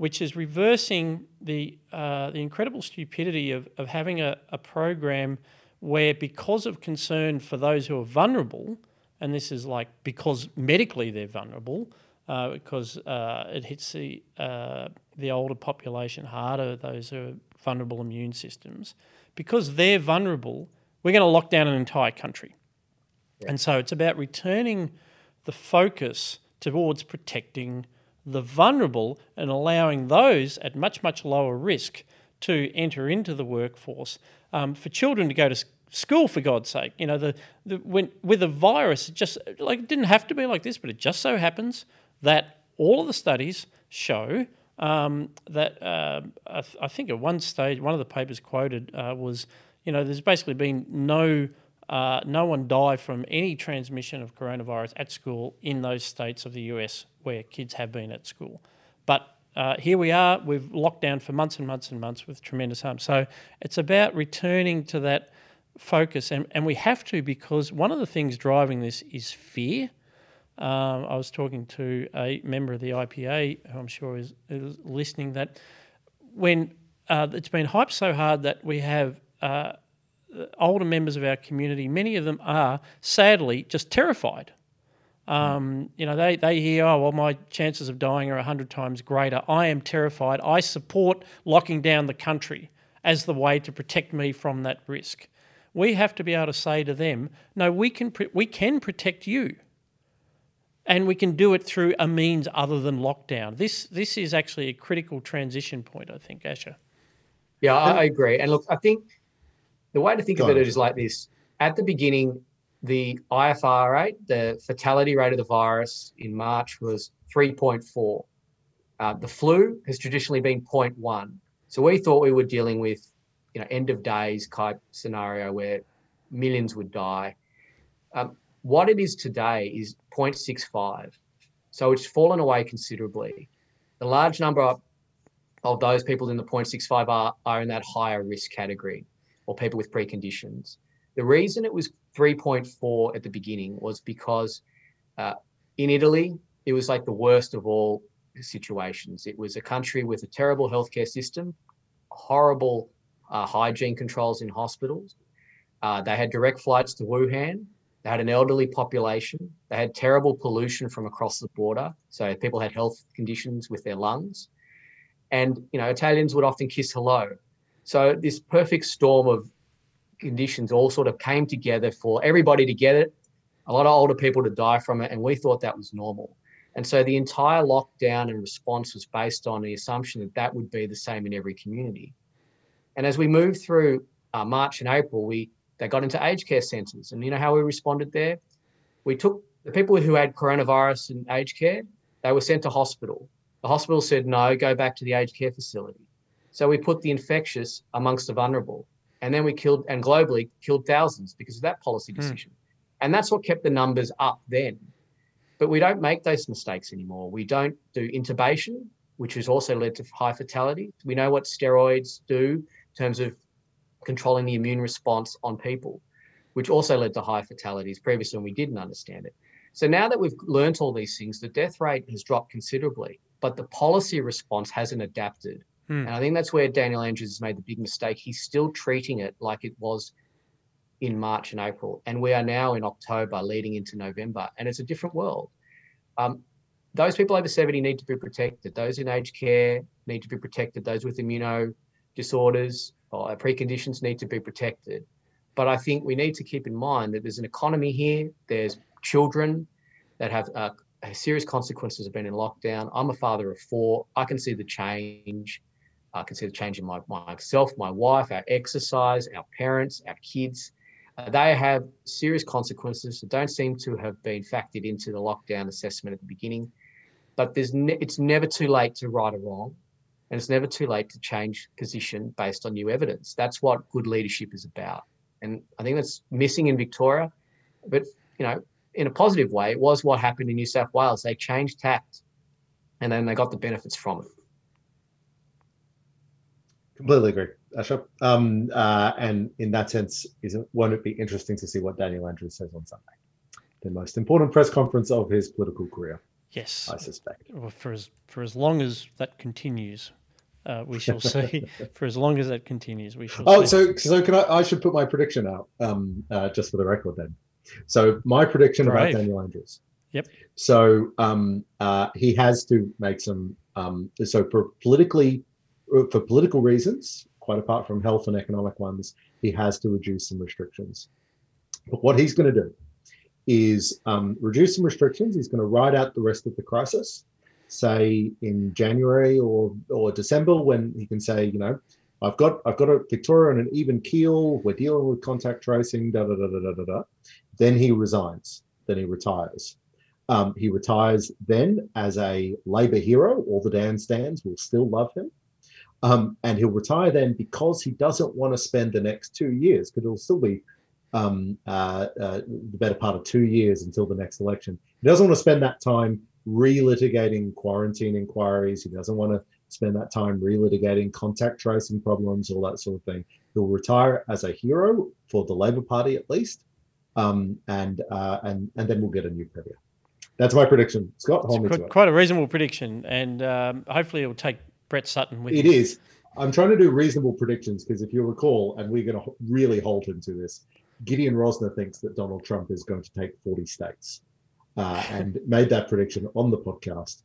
which is reversing the, uh, the incredible stupidity of, of having a, a program where, because of concern for those who are vulnerable, and this is like because medically they're vulnerable, uh, because uh, it hits the uh, the older population harder, those who are vulnerable immune systems, because they're vulnerable. We're going to lock down an entire country, yeah. and so it's about returning the focus towards protecting the vulnerable and allowing those at much much lower risk to enter into the workforce. Um, for children to go to school for God's sake. You know, the, the when with a virus, it just like it didn't have to be like this, but it just so happens that all of the studies show um, that uh, I, th- I, think at one stage, one of the papers quoted uh, was, you know, there's basically been no uh, no one die from any transmission of coronavirus at school in those states of the US where kids have been at school, but uh, here we are, we've locked down for months and months and months with tremendous harm. So it's about returning to that focus, and, and we have to because one of the things driving this is fear. Um, I was talking to a member of the IPA, who I'm sure is, is listening, that when uh, it's been hyped so hard that we have uh, older members of our community, many of them are sadly just terrified. Um, you know, they, they hear, oh, well, my chances of dying are 100 times greater. I am terrified. I support locking down the country as the way to protect me from that risk we have to be able to say to them, no, we can, we can protect you. And we can do it through a means other than lockdown. This, this is actually a critical transition point, I think, Asher. Yeah, I agree. And look, I think the way to think Go of it is like this. At the beginning, the IFR rate, the fatality rate of the virus in March was 3.4. Uh, the flu has traditionally been 0.1. So we thought we were dealing with you know end of days type scenario where millions would die. Um, what it is today is 0.65, so it's fallen away considerably. The large number of, of those people in the 0.65 are, are in that higher risk category or people with preconditions. The reason it was 3.4 at the beginning was because uh, in Italy, it was like the worst of all situations. It was a country with a terrible healthcare system, horrible uh, hygiene controls in hospitals. Uh, they had direct flights to Wuhan. They had an elderly population. They had terrible pollution from across the border. So people had health conditions with their lungs. And, you know, Italians would often kiss hello. So this perfect storm of conditions all sort of came together for everybody to get it, a lot of older people to die from it. And we thought that was normal. And so the entire lockdown and response was based on the assumption that that would be the same in every community. And as we moved through uh, March and April, we they got into aged care centres, and you know how we responded there. We took the people who had coronavirus in aged care; they were sent to hospital. The hospital said no, go back to the aged care facility. So we put the infectious amongst the vulnerable. And then we killed, and globally killed thousands because of that policy Hmm. decision. And that's what kept the numbers up then. But we don't make those mistakes anymore. We don't do intubation, which has also led to high fatality. We know what steroids do in terms of controlling the immune response on people, which also led to high fatalities previously when we didn't understand it. So now that we've learnt all these things, the death rate has dropped considerably, but the policy response hasn't adapted. Hmm. And I think that's where Daniel Andrews has made the big mistake. He's still treating it like it was in March and April. And we are now in October leading into November, and it's a different world. Um, those people over 70 need to be protected. Those in aged care need to be protected. Those with immuno disorders or preconditions need to be protected. But I think we need to keep in mind that there's an economy here. There's children that have uh, serious consequences of being in lockdown. I'm a father of four. I can see the change. I change in my, myself, my wife, our exercise, our parents, our kids. Uh, they have serious consequences that don't seem to have been factored into the lockdown assessment at the beginning. But there's ne- it's never too late to right a wrong, and it's never too late to change position based on new evidence. That's what good leadership is about, and I think that's missing in Victoria. But you know, in a positive way, it was what happened in New South Wales. They changed tact, and then they got the benefits from it. Completely agree, Asher. Um, uh, and in that sense, isn't won't it be interesting to see what Daniel Andrews says on Sunday, the most important press conference of his political career, Yes. I suspect. Well, for as for as long as that continues, uh, we shall see. for as long as that continues, we shall. Oh, see. so so can I? I should put my prediction out, um, uh, just for the record. Then, so my prediction Brave. about Daniel Andrews. Yep. So um, uh, he has to make some. Um, so for politically, for political reasons, quite apart from health and economic ones, he has to reduce some restrictions. But what he's going to do is um, reduce some restrictions. He's going to ride out the rest of the crisis, say in January or or December, when he can say, you know, I've got I've got a Victoria on an even keel. We're dealing with contact tracing. Da da da da da da. da. Then he resigns. Then he retires. Um, he retires then as a Labor hero. All the Dan stands will still love him. Um, and he'll retire then because he doesn't want to spend the next two years, because it'll still be um, uh, uh, the better part of two years until the next election. He doesn't want to spend that time relitigating quarantine inquiries. He doesn't want to spend that time relitigating contact tracing problems, all that sort of thing. He'll retire as a hero for the Labor Party at least, um, and uh, and and then we'll get a new premier. That's my prediction. Scott, hold me It's to quite, it. quite a reasonable prediction, and um, hopefully it will take Brett Sutton with It him. is. I'm trying to do reasonable predictions because if you recall, and we're going to really hold him to this, Gideon Rozner thinks that Donald Trump is going to take 40 states uh, and made that prediction on the podcast.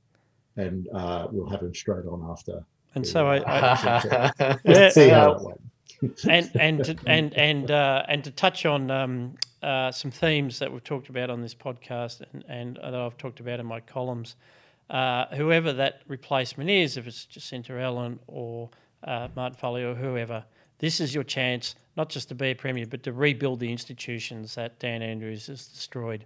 And uh, we'll have him straight on after. And so I, I yeah, Yeah, See how uh, that went. and and to, and and uh, and to touch on um, uh, some themes that we've talked about on this podcast and, and that I've talked about in my columns. Uh, whoever that replacement is, if it's Jacinta Allan or uh, Martin Foley or whoever, this is your chance not just to be a premier, but to rebuild the institutions that Dan Andrews has destroyed.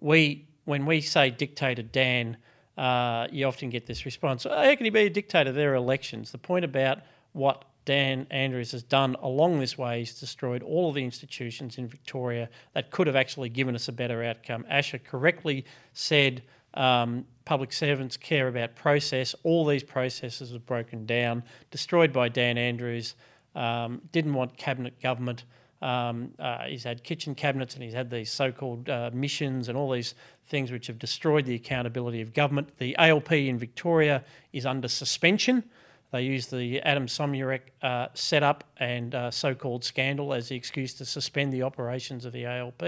We, when we say dictator Dan, uh, you often get this response: oh, "How can he be a dictator? There are elections." The point about what Dan Andrews has done along this way is destroyed all of the institutions in Victoria that could have actually given us a better outcome. Asher correctly said um, public servants care about process. All these processes are broken down, destroyed by Dan Andrews. Um, didn't want cabinet government. Um, uh, he's had kitchen cabinets and he's had these so-called uh, missions and all these things which have destroyed the accountability of government. The ALP in Victoria is under suspension. They use the Adem Somyurek uh, setup and uh, so-called scandal as the excuse to suspend the operations of the ALP.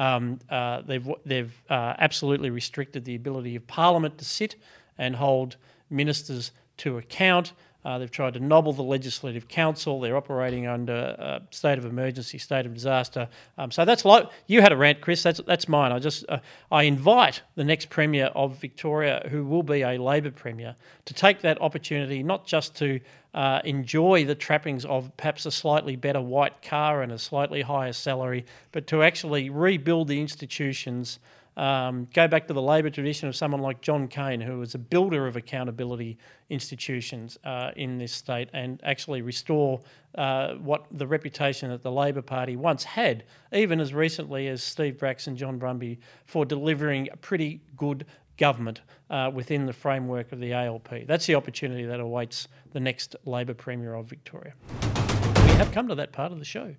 Um, uh, they've they've uh, absolutely restricted the ability of Parliament to sit and hold ministers to account. Uh, they've tried to nobble the Legislative Council. They're operating under a state of emergency, state of disaster. Um, so that's like you had a rant, Chris. That's that's mine. I just uh, I invite the next premier of Victoria, who will be a Labor premier, to take that opportunity not just to uh, enjoy the trappings of perhaps a slightly better white car and a slightly higher salary, but to actually rebuild the institutions Um, go back to the Labor tradition of someone like John Cain, who was a builder of accountability institutions uh, in this state, and actually restore uh, what the reputation that the Labor Party once had, even as recently as Steve Bracks and John Brumby, for delivering a pretty good government uh, within the framework of the ALP. That's the opportunity that awaits the next Labor Premier of Victoria. We have come to that part of the show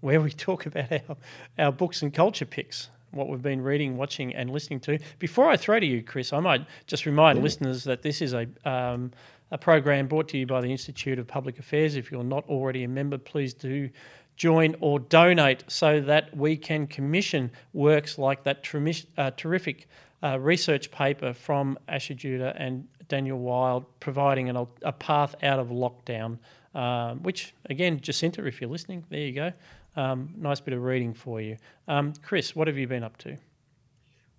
where we talk about our, our books and culture picks what we've been reading, watching, and listening to. Before I throw to you, Chris, I might just remind yeah. listeners that this is a um, a program brought to you by the Institute of Public Affairs. If you're not already a member, please do join or donate so that we can commission works like that uh, terrific uh, research paper from Asher Judah and Daniel Wild, providing an, a path out of lockdown. Um, which again, Jacinta, if you're listening, there you go. Um, nice bit of reading for you. Um, Chris, what have you been up to?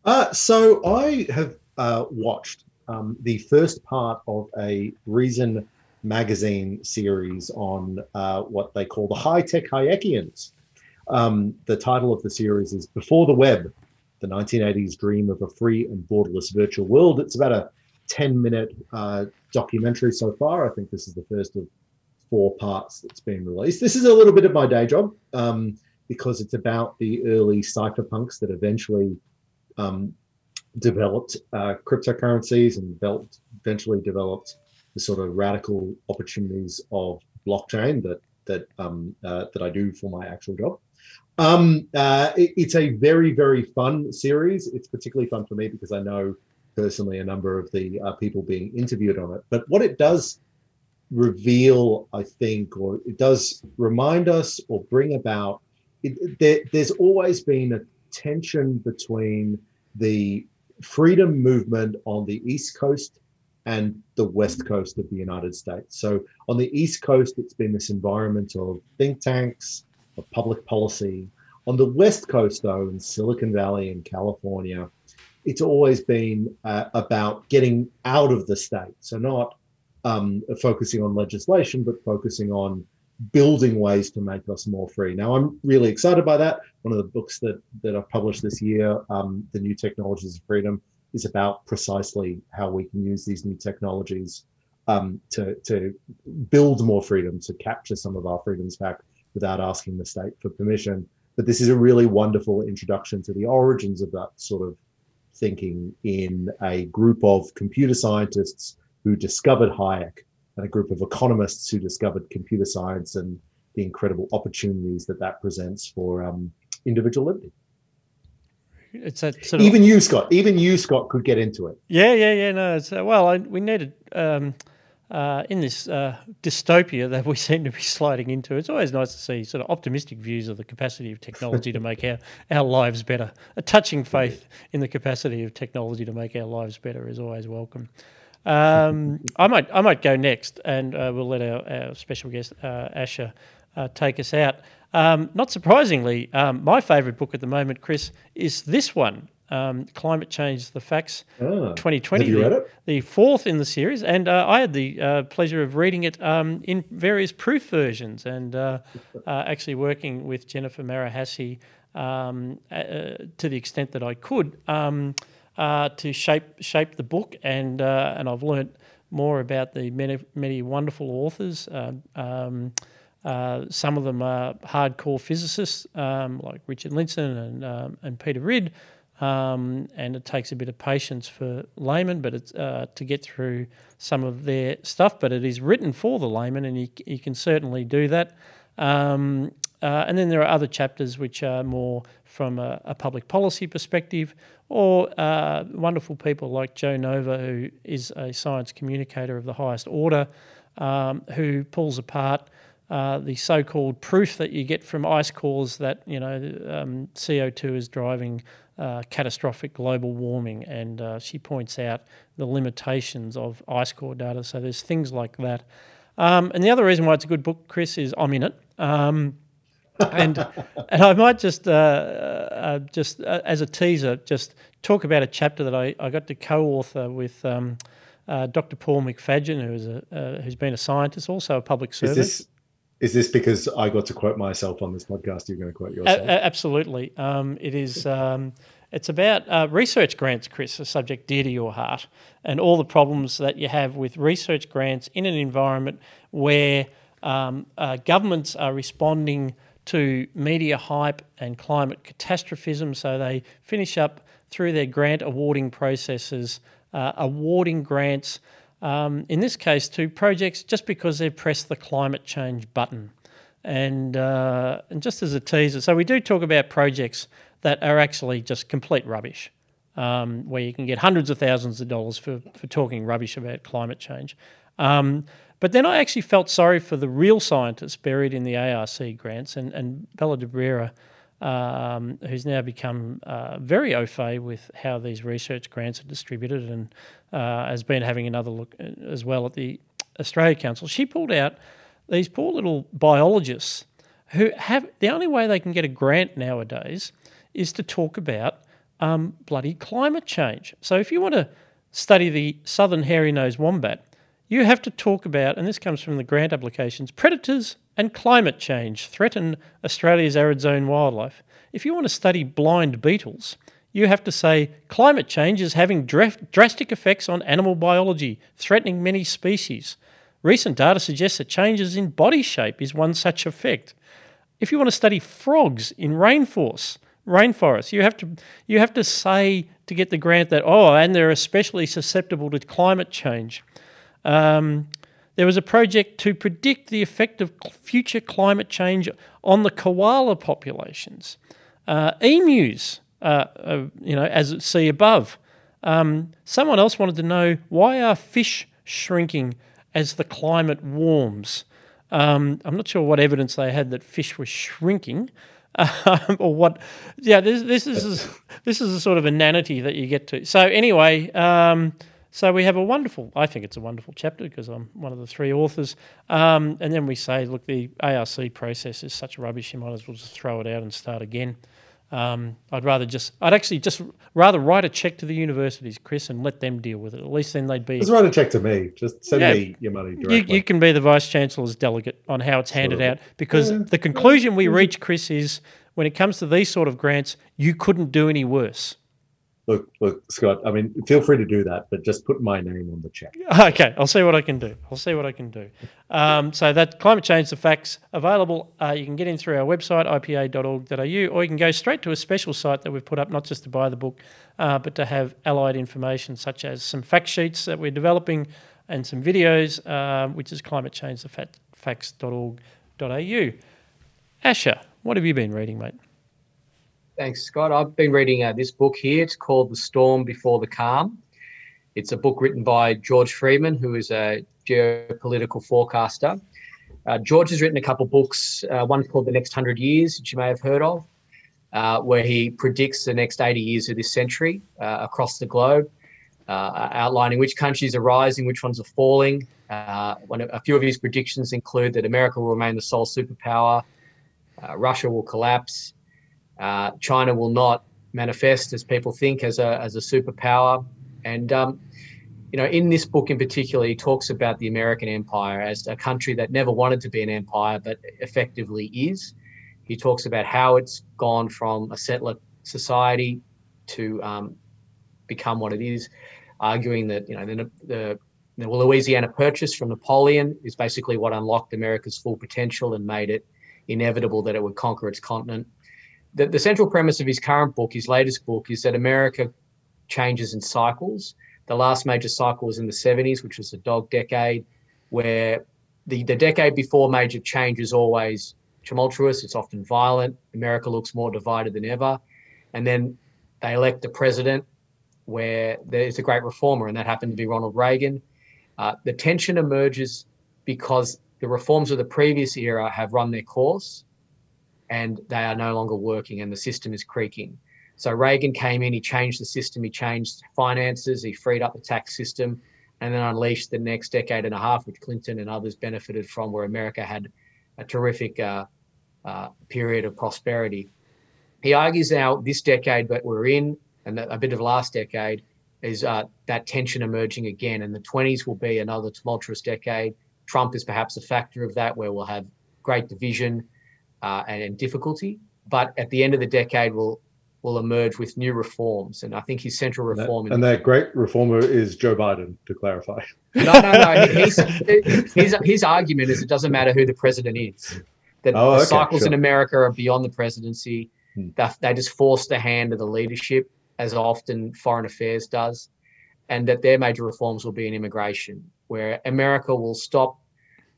Uh, so I have uh, watched um, the first part of a Reason magazine series on uh, what they call the high tech Hayekians. Um, the title of the series is Before the Web The 1980s Dream of a Free and Borderless Virtual World. It's about a 10 minute uh, documentary so far. I think this is the first of four parts that's been released. This is a little bit of my day job um, because it's about the early cypherpunks that eventually um, developed uh, cryptocurrencies and developed, eventually developed the sort of radical opportunities of blockchain that that um, uh, that I do for my actual job. Um, uh, it, it's a very very fun series. It's particularly fun for me because I know personally a number of the uh, people being interviewed on it. But what it does reveal, I think, or it does remind us or bring about. It, there, there's always been a tension between the freedom movement on the East Coast and the West Coast of the United States. So on the East Coast, it's been this environment of think tanks, of public policy. On the West Coast, though, in Silicon Valley in California, it's always been uh, about getting out of the state. So not um, focusing on legislation, but focusing on building ways to make us more free. Now, I'm really excited by that. One of the books that that I've published this year, um, "The New Technologies of Freedom," is about precisely how we can use these new technologies um, to to build more freedom, to capture some of our freedoms back without asking the state for permission. But this is a really wonderful introduction to the origins of that sort of thinking in a group of computer scientists who discovered Hayek and a group of economists who discovered computer science and the incredible opportunities that that presents for um, individual liberty. It's a sort of, even you, Scott. Even you, Scott, could get into it. Yeah, yeah, yeah. No, it's uh, well, I, we needed um, uh, in this uh, dystopia that we seem to be sliding into. It's always nice to see sort of optimistic views of the capacity of technology to make our, our lives better. A touching faith in the capacity of technology to make our lives better is always welcome. Um, I might I might go next, and uh, we'll let our, our special guest uh, Asher uh, take us out. Um, not surprisingly, um, my favourite book at the moment, Chris, is this one. Um, Climate Change: The Facts, ah, 2020. Have you the, it? The fourth in the series, and uh, I had the uh, pleasure of reading it um, in various proof versions, and uh, actually working with Jennifer Marohasy um, to the extent that I could uh, to shape shape the book, and uh, and I've learnt more about the many many wonderful authors. Uh, um, uh, some of them are hardcore physicists um, like Richard Lindzen and um, and Peter Ridd, um, and it takes a bit of patience for laymen, but it's uh, to get through some of their stuff. But it is written for the layman, and you, you can certainly do that. Um, uh, and then there are other chapters which are more from a, a public policy perspective, or uh, wonderful people like Jo Nova, who is a science communicator of the highest order, um, who pulls apart uh, the so-called proof that you get from ice cores that you know um, CO2 is driving uh, catastrophic global warming, and uh, she points out the limitations of ice core data. So there's things like that. Um, and the other reason why it's a good book, Chris, is I'm in it. And and I might just uh, uh, just uh, as a teaser, just talk about a chapter that I, I got to co-author with um, uh, Dr. Paul McFadyen, who is a uh, who's been a scientist, also a public servant. Is this, is this because I got to quote myself on this podcast? You're going to quote yourself? A- absolutely, um, it is. Um, It's about uh, research grants, Chris, a subject dear to your heart, and all the problems that you have with research grants in an environment where um, uh, governments are responding to media hype and climate catastrophism. So they finish up through their grant awarding processes, uh, awarding grants, um, in this case, to projects just because they've pressed the climate change button. And, uh, and just as a teaser, so we do talk about projects that are actually just complete rubbish, um, where you can get hundreds of thousands of dollars for, for talking rubbish about climate change. Um, but then I actually felt sorry for the real scientists buried in the ARC grants, and, and Bella de um, who's now become uh, very au fait with how these research grants are distributed and uh, has been having another look uh, as well at the Australia Council. She pulled out these poor little biologists who have the only way they can get a grant nowadays is to talk about um, bloody climate change. So if you want to study the southern hairy nosed wombat, you have to talk about, and this comes from the grant applications, predators and climate change threaten Australia's arid zone wildlife. If you want to study blind beetles, you have to say climate change is having drastic effects on animal biology, threatening many species. Recent data suggests that changes in body shape is one such effect. If you want to study frogs in rainforest, rainforests, you have to you have to say to get the grant that oh, and they're especially susceptible to climate change. Um, there was a project to predict the effect of future climate change on the koala populations. Uh, emus, uh, uh, you know, as sea above. Um, someone else wanted to know why are fish shrinking as the climate warms? Um, I'm not sure what evidence they had that fish were shrinking, um, or what. Yeah, this, this is this is a sort of inanity that you get to. So anyway. Um, so we have a wonderful, I think it's a wonderful chapter because I'm one of the three authors. Um, and then we say, look, the ARC process is such rubbish, you might as well just throw it out and start again. Um, I'd rather just, I'd actually just rather write a check to the universities, Chris, and let them deal with it. At least then they'd be. Just write a check to me. Just send yeah, me your money directly. You, you, can be the vice chancellor's delegate on how it's handed of. out because yeah. the conclusion we reach, Chris, is when it comes to these sort of grants, you couldn't do any worse. Look, look, Scott. I mean, feel free to do that, but just put my name on the check. Okay, I'll see what I can do. I'll see what I can do. Um, so that climate change, the facts available. Uh, you can get in through our website ipa.org.au, or you can go straight to a special site that we've put up, not just to buy the book, uh, but to have allied information such as some fact sheets that we're developing and some videos, uh, which is climatechangethefacts.org.au. Asher, what have you been reading, mate? Thanks, Scott. I've been reading uh, this book here. It's called The Storm Before the Calm. It's a book written by George Friedman, who is a geopolitical forecaster. Uh, George has written a couple books, uh, one called The Next Hundred Years, which you may have heard of, uh, where he predicts the next 80 years of this century uh, across the globe, uh, outlining which countries are rising, which ones are falling. One, a few of his predictions include that America will remain the sole superpower, Russia will collapse, uh, China will not manifest as people think as a as a superpower. And um, you know, in this book in particular, he talks about the American empire as a country that never wanted to be an empire, but effectively is. He talks about how it's gone from a settler society to um, become what it is, arguing that you know the, the the Louisiana Purchase from Napoleon is basically what unlocked America's full potential and made it inevitable that it would conquer its continent the, the central premise of his current book, his latest book, is that America changes in cycles. The last major cycle was in the 70s, which was the dog decade, where the, the decade before major change is always tumultuous, it's often violent. America looks more divided than ever. And then they elect a president where there's a great reformer, and that happened to be Ronald Reagan. Uh, the tension emerges because the reforms of the previous era have run their course and they are no longer working and the system is creaking. So Reagan came in, he changed the system, he changed finances, he freed up the tax system, and then unleashed the next decade and a half, which Clinton and others benefited from, where America had a terrific uh, uh, period of prosperity. He argues now this decade that we're in, and a bit of last decade, is uh, that tension emerging again, and the 20s will be another tumultuous decade. Trump is perhaps a factor of that, where we'll have great division, uh, and, and, difficulty. But at the end of the decade, we'll will emerge with new reforms. And I think his central reform. And that, and that great reformer is Joe Biden, to clarify. No, no, no. His, his, his argument is it doesn't matter who the president is. That oh, the okay, cycles sure. in America are beyond the presidency. Hmm. That they just force the hand of the leadership, as often foreign affairs does, and that their major reforms will be in immigration, where America will stop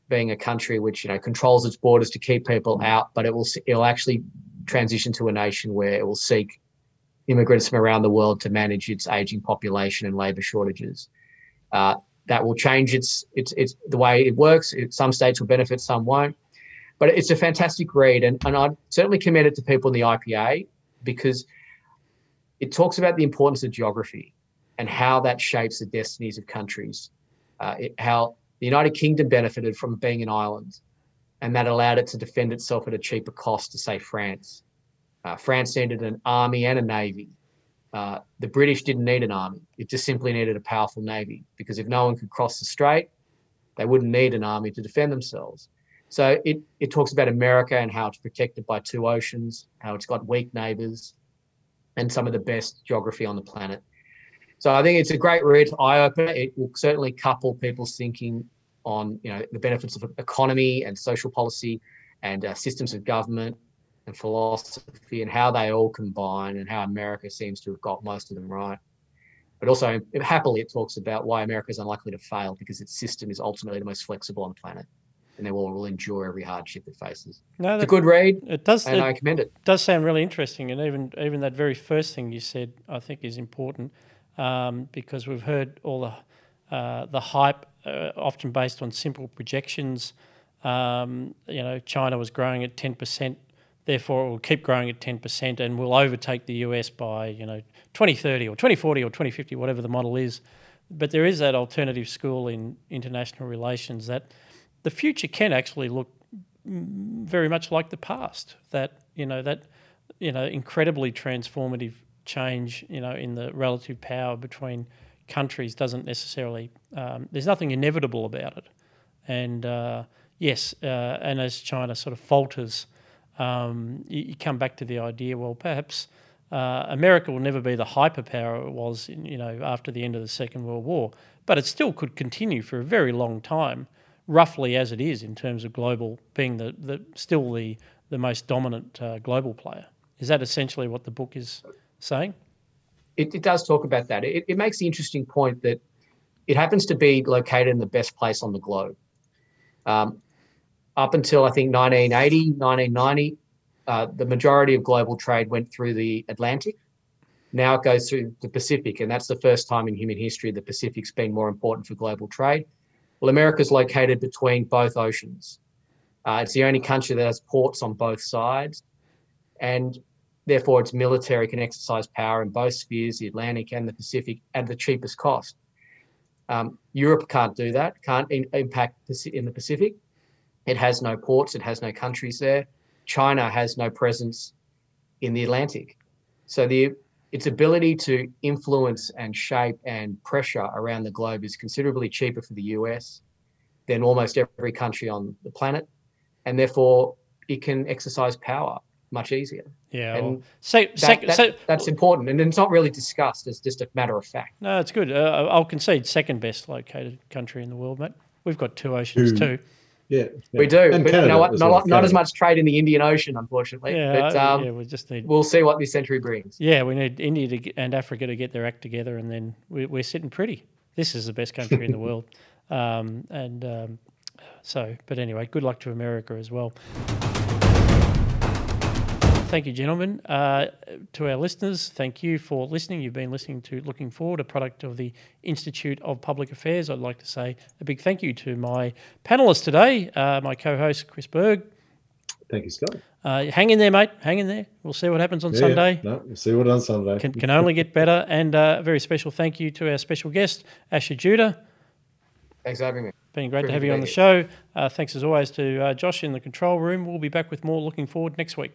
being a country which you know controls its borders to keep people out, but it will it'll actually transition to a nation where it will seek immigrants from around the world to manage its aging population and labor shortages. Uh, that will change its, its its the way it works. It, some states will benefit, some won't. But it's a fantastic read, and, and I'd certainly commend it to people in the IPA because it talks about the importance of geography and how that shapes the destinies of countries. Uh, it, how the United Kingdom benefited from being an island, and that allowed it to defend itself at a cheaper cost to, say, France. Uh, France needed an army and a navy. Uh, the British didn't need an army, it just simply needed a powerful navy because if no one could cross the strait, they wouldn't need an army to defend themselves. So it, it talks about America and how it's protected by two oceans, how it's got weak neighbors, and some of the best geography on the planet. So I think it's a great read, eye opener. It will certainly couple people's thinking on you know the benefits of economy and social policy and uh, systems of government and philosophy and how they all combine and how America seems to have got most of them right. But also, happily, it talks about why America is unlikely to fail because its system is ultimately the most flexible on the planet and they will, will endure every hardship it faces. No, that, it's a good read. It does, and it I commend it. Does sound really interesting, and even even that very first thing you said, I think, is important um, because we've heard all the uh, the hype, uh, often based on simple projections. Um, you know, China was growing at ten percent, therefore it will keep growing at ten percent, and will overtake the US by you know 2030 or 2040 or 2050, whatever the model is. But there is that alternative school in international relations that the future can actually look very much like the past. That you know that you know incredibly transformative change you know in the relative power between countries doesn't necessarily. Um, there's nothing inevitable about it, and uh, yes, uh, and as China sort of falters, um, you, you, come back to the idea. Well, perhaps. Uh, America will never be the hyperpower it was, you know, after the end of the Second World War, but it still could continue for a very long time roughly as it is in terms of global being the, the still the the most dominant uh, global player. Is that essentially what the book is saying? It, it does talk about that. It, it, makes the interesting point that it happens to be located in the best place on the globe. Um, up until I think 1980, 1990, uh, the majority of global trade went through the Atlantic. Now it goes through the Pacific, and that's the first time in human history the Pacific's been more important for global trade. Well, America is located between both oceans. Uh, it's the only country that has ports on both sides, and therefore its military can exercise power in both spheres, the Atlantic and the Pacific, at the cheapest cost. Um, Europe can't do that, can't in, impact in the Pacific. It has no ports, it has no countries there. China has no presence in the Atlantic. So the its ability to influence and shape and pressure around the globe is considerably cheaper for the US than almost every country on the planet. And therefore, it can exercise power much easier. Yeah. And well, so, that, that, so, that's important. And it's not really discussed as just a matter of fact. No, it's good. Uh, I'll concede second best located country in the world, mate. We've got two oceans too. Yeah, yeah. we do. And but Canada you know what? Not, well, not as much trade in the Indian Ocean, unfortunately. Yeah, but, um, yeah, we just need. We'll see what this century brings. Yeah, we need India to, and Africa to get their act together, and then we, we're sitting pretty. This is the best country in the world, um, and um, so. But anyway, good luck to America as well. Thank you, gentlemen. Uh, to our listeners, thank you for listening. You've been listening to Looking Forward, a product of the Institute of Public Affairs. I'd like to say a big thank you to my panelists today, uh, my co host, Chris Berg. Thank you, Scott. Uh, hang in there, mate. Hang in there. We'll see what happens on yeah, Sunday. Yeah. No, we'll see what on Sunday. Can, can only get better. And uh, a very special thank you to our special guest, Asher Judah. Thanks for having me. Been great to have you on the show. Uh, thanks as always to uh, Josh in the control room. We'll be back with more looking forward next week.